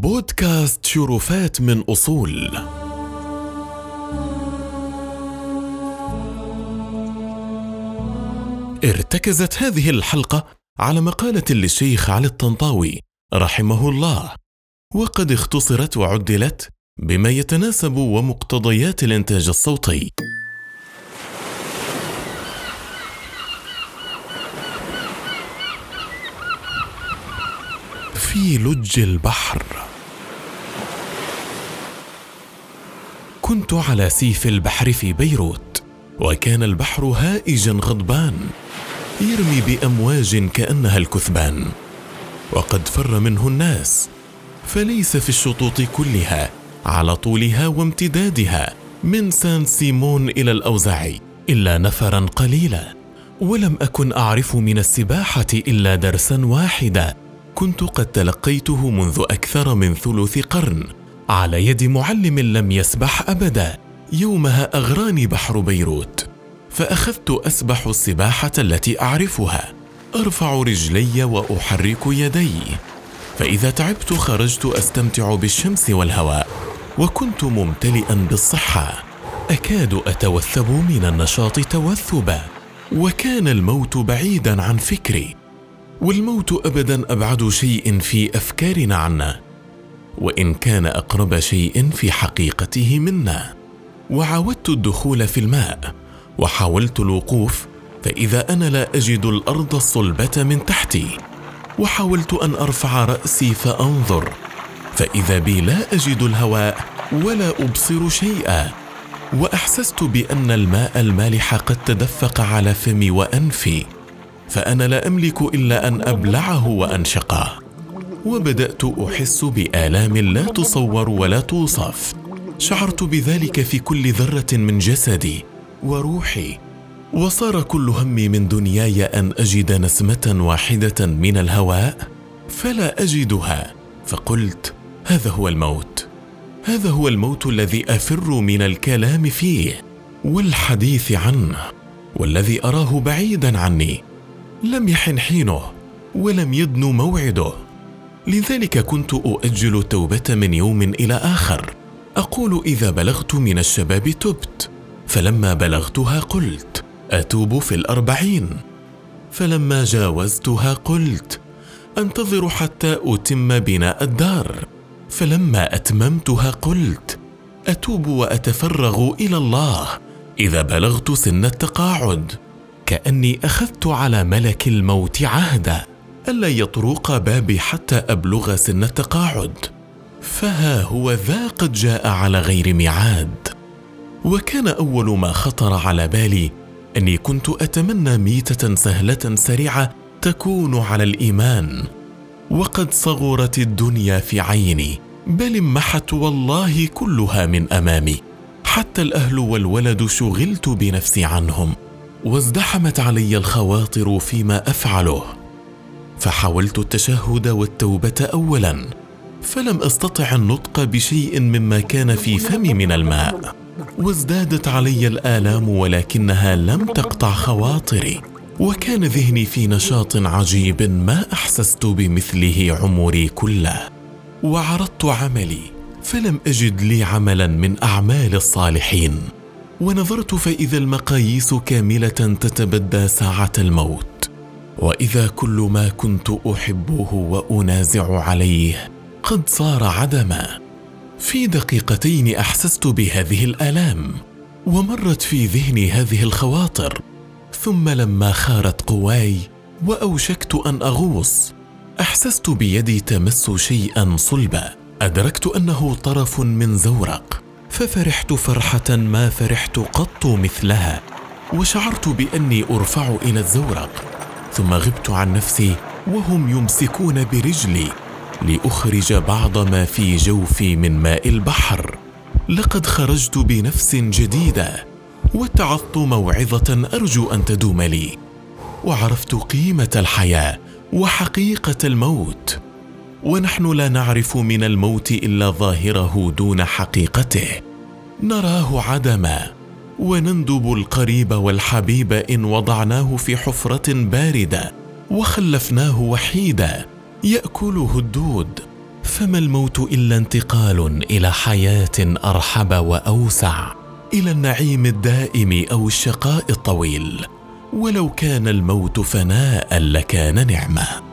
بودكاست شرفات من أصول. ارتكزت هذه الحلقة على مقالة للشيخ علي الطنطاوي رحمه الله وقد اختصرت وعدلت بما يتناسب ومقتضيات الإنتاج الصوتي. في لج البحر. كنت على سيف البحر في بيروت وكان البحر هائجا غضبان يرمي بأمواج كأنها الكثبان وقد فر منه الناس فليس في الشطوط كلها على طولها وامتدادها من سان سيمون إلى الاوزعي إلا نفرا قليلا ولم أكن أعرف من السباحة إلا درسا واحدا كنت قد تلقيته منذ أكثر من ثلث قرن. على يد معلم لم يسبح أبدا يومها اغراني بحر بيروت فأخذت أسبح السباحة التي أعرفها أرفع رجلي وأحرك يدي فإذا تعبت خرجت أستمتع بالشمس والهواء وكنت ممتلئا بالصحة أكاد أتوثب من النشاط توثبا وكان الموت بعيدا عن فكري والموت ابدا أبعد شيء في أفكارنا عنا. وإن كان أقرب شيء في حقيقته منا. وعاودت الدخول في الماء وحاولت الوقوف فإذا أنا لا أجد الأرض الصلبه من تحتي. وحاولت أن أرفع رأسي فأنظر فإذا بي لا أجد الهواء ولا أبصر شيئا. وأحسست بأن الماء المالح قد تدفق على فمي وأنفي فأنا لا أملك إلا أن أبلعه وأنشقه. وبدأت أحس بآلام لا تصور ولا توصف. شعرت بذلك في كل ذرة من جسدي وروحي. وصار كل همي من دنياي أن أجد نسمة واحدة من الهواء فلا أجدها. فقلت هذا هو الموت. هذا هو الموت الذي أفر من الكلام فيه والحديث عنه والذي أراه بعيدا عني. لم يحن حينه ولم يدن موعده. لذلك كنت أؤجل التوبة من يوم إلى آخر. أقول إذا بلغت من الشباب تبت فلما بلغتها قلت أتوب في الأربعين. فلما جاوزتها قلت أنتظر حتى أتم بناء الدار. فلما أتممتها قلت أتوب وأتفرغ إلى الله إذا بلغت سن التقاعد كأني أخذت على ملك الموت عهدا. ألا يطرق بابي حتى أبلغ سن التقاعد. فها هو ذا قد جاء على غير ميعاد. وكان أول ما خطر على بالي أني كنت أتمنى ميتة سهلة سريعة تكون على الإيمان. وقد صغرت الدنيا في عيني بل امحت والله كلها من أمامي. حتى الأهل والولد شغلت بنفسي عنهم وازدحمت علي الخواطر فيما أفعله. فحاولت التشهد والتوبة اولا فلم أستطع النطق بشيء مما كان في فمي من الماء. وازدادت علي الآلام ولكنها لم تقطع خواطري وكان ذهني في نشاط عجيب ما أحسست بمثله عمري كله. وعرضت عملي فلم أجد لي عملا من أعمال الصالحين. ونظرت فإذا المقاييس كاملة تتبدى ساعة الموت. وإذا كل ما كنت أحبه وأنازع عليه قد صار عدما. في دقيقتين أحسست بهذه الآلام ومرت في ذهني هذه الخواطر. ثم لما خارت قواي وأوشكت أن أغوص أحسست بيدي تمس شيئا صلبا. أدركت أنه طرف من زورق ففرحت فرحة ما فرحت قط مثلها وشعرت بأني أرفع إلى الزورق. ثم غبت عن نفسي وهم يمسكون برجلي لأخرج بعض ما في جوفي من ماء البحر. لقد خرجت بنفس جديدة واتعظت موعظة أرجو أن تدوم لي. وعرفت قيمة الحياة وحقيقة الموت. ونحن لا نعرف من الموت إلا ظاهره دون حقيقته. نراه عدما ونندب القريب والحبيب إن وضعناه في حفرة باردة وخلفناه وحيدا يأكله الدود فما الموت إلا انتقال إلى حياة أرحب وأوسع إلى النعيم الدائم أو الشقاء الطويل ولو كان الموت فناء لكان نعمة.